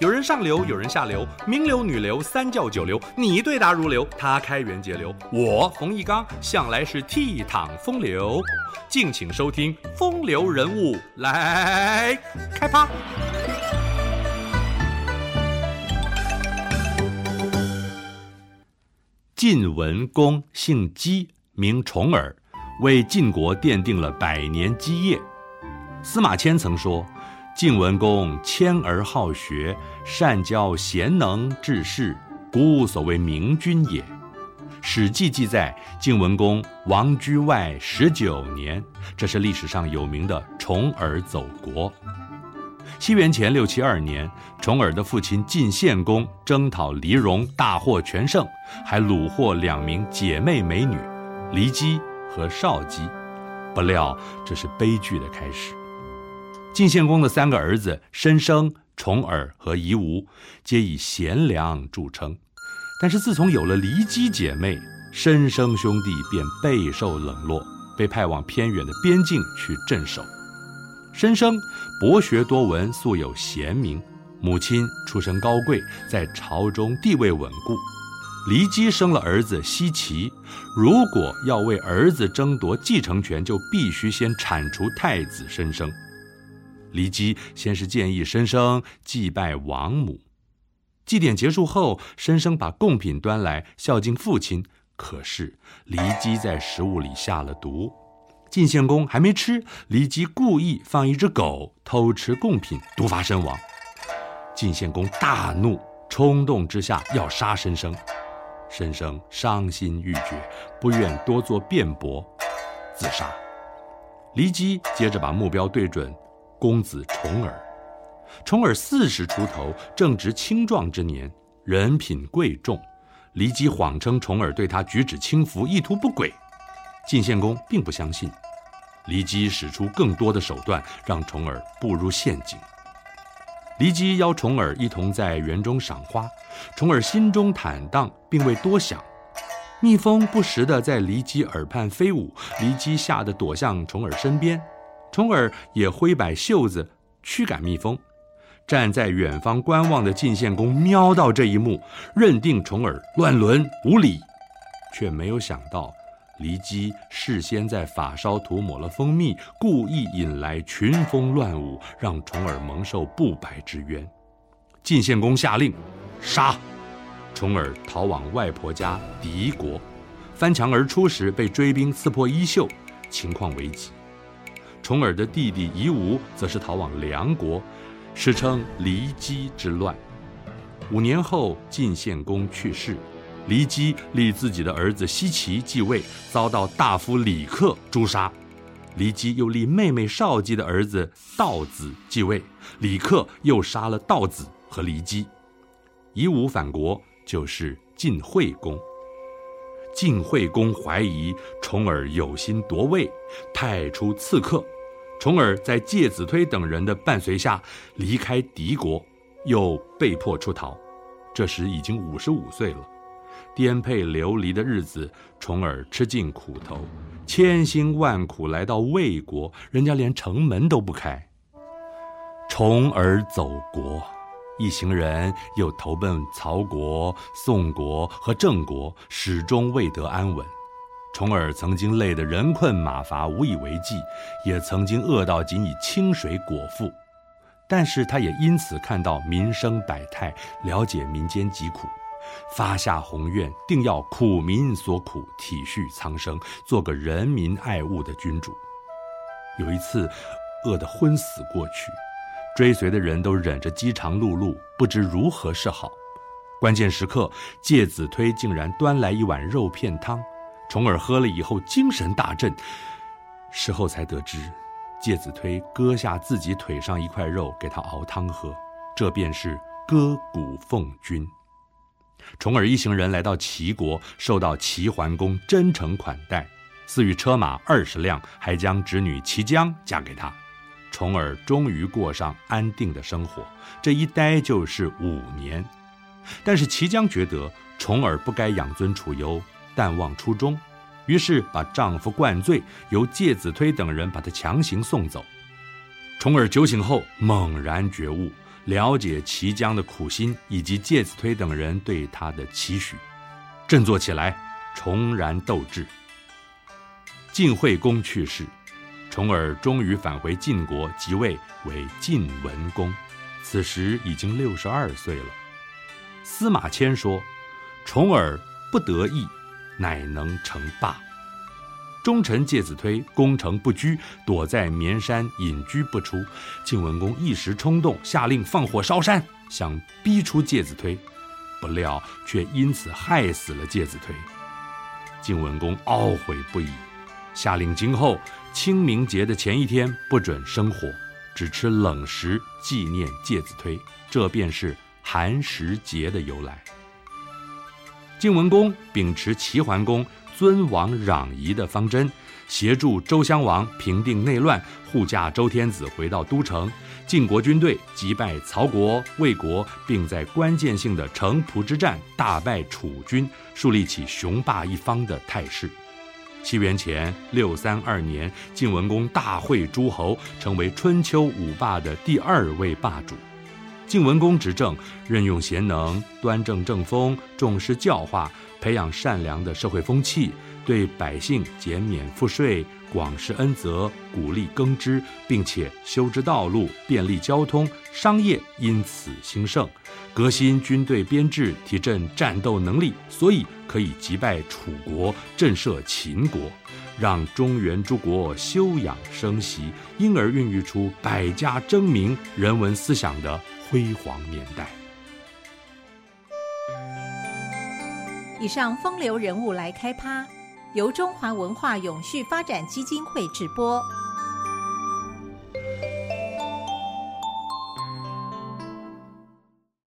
有人上流，有人下流，名流、女流、三教九流，你对答如流，他开源节流，我冯一刚向来是倜傥风流。敬请收听《风流人物》来开趴。晋文公姓姬，名重耳，为晋国奠定了百年基业。司马迁曾说。晋文公谦而好学，善教贤能治士，故所谓明君也。《史记》记载，晋文公王居外十九年，这是历史上有名的重耳走国。西元前六七二年，重耳的父亲晋献公征讨黎戎，大获全胜，还虏获两名姐妹美女，骊姬和绍姬。不料，这是悲剧的开始。晋献公的三个儿子申生、重耳和夷吾，皆以贤良著称。但是自从有了骊姬姐妹，申生兄弟便备受冷落，被派往偏远的边境去镇守。申生博学多闻，素有贤名，母亲出身高贵，在朝中地位稳固。骊姬生了儿子奚齐，如果要为儿子争夺继承权，就必须先铲除太子申生。骊姬先是建议申生祭拜王母，祭典结束后，申生把贡品端来孝敬父亲。可是骊姬在食物里下了毒，晋献公还没吃，骊姬故意放一只狗偷吃贡品，毒发身亡。晋献公大怒，冲动之下要杀申生，申生伤心欲绝，不愿多做辩驳，自杀。骊姬接着把目标对准。公子重耳，重耳四十出头，正值青壮之年，人品贵重。骊姬谎称重耳对他举止轻浮，意图不轨。晋献公并不相信，骊姬使出更多的手段，让重耳步入陷阱。骊姬邀重耳一同在园中赏花，重耳心中坦荡，并未多想。蜜蜂不时地在骊姬耳畔飞舞，骊姬吓得躲向重耳身边。重耳也挥摆袖子驱赶蜜蜂，站在远方观望的晋献公瞄到这一幕，认定重耳乱伦无礼，却没有想到骊姬事先在发梢涂抹了蜂蜜，故意引来群蜂乱舞，让重耳蒙受不白之冤。晋献公下令杀重耳，逃往外婆家敌国，翻墙而出时被追兵刺破衣袖，情况危急。重耳的弟弟夷吾则是逃往梁国，史称骊姬之乱。五年后，晋献公去世，骊姬立自己的儿子奚齐继位，遭到大夫李克诛杀。骊姬又立妹妹少姬的儿子道子继位，李克又杀了道子和骊姬。夷吾反国，就是晋惠公。晋惠公怀疑重耳有心夺位，派出刺客。重耳在介子推等人的伴随下离开敌国，又被迫出逃。这时已经五十五岁了，颠沛流离的日子，重耳吃尽苦头，千辛万苦来到魏国，人家连城门都不开。重耳走国，一行人又投奔曹国、宋国和郑国，始终未得安稳。重耳曾经累得人困马乏，无以为继，也曾经饿到仅以清水果腹，但是他也因此看到民生百态，了解民间疾苦，发下宏愿，定要苦民所苦，体恤苍生，做个人民爱物的君主。有一次，饿得昏死过去，追随的人都忍着饥肠辘辘，不知如何是好。关键时刻，介子推竟然端来一碗肉片汤。重耳喝了以后精神大振，事后才得知，介子推割下自己腿上一块肉给他熬汤喝，这便是割骨奉君。重耳一行人来到齐国，受到齐桓公真诚款待，赐予车马二十辆，还将侄女齐姜嫁给他。重耳终于过上安定的生活，这一待就是五年。但是齐姜觉得重耳不该养尊处优。淡忘初衷，于是把丈夫灌醉，由介子推等人把他强行送走。重耳酒醒后猛然觉悟，了解齐姜的苦心以及介子推等人对他的期许，振作起来，重燃斗志。晋惠公去世，重耳终于返回晋国，即位为晋文公，此时已经六十二岁了。司马迁说：“重耳不得意，乃能成霸。”忠臣介子推攻城不居，躲在绵山隐居不出。晋文公一时冲动，下令放火烧山，想逼出介子推，不料却因此害死了介子推。晋文公懊悔不已，下令今后清明节的前一天不准生火，只吃冷食纪念介子推。这便是寒食节的由来。晋文公秉持齐桓公。尊王攘夷的方针，协助周襄王平定内乱，护驾周天子回到都城。晋国军队击败曹国、魏国，并在关键性的城濮之战大败楚军，树立起雄霸一方的态势。西元前六三二年，晋文公大会诸侯，成为春秋五霸的第二位霸主。晋文公执政，任用贤能，端正政风，重视教化，培养善良的社会风气，对百姓减免赋税，广施恩泽，鼓励耕织，并且修织道路，便利交通，商业因此兴盛。革新军队编制，提振战斗能力，所以可以击败楚国，震慑秦国，让中原诸国休养生息，因而孕育出百家争鸣、人文思想的。辉煌年代。以上风流人物来开趴，由中华文化永续发展基金会直播。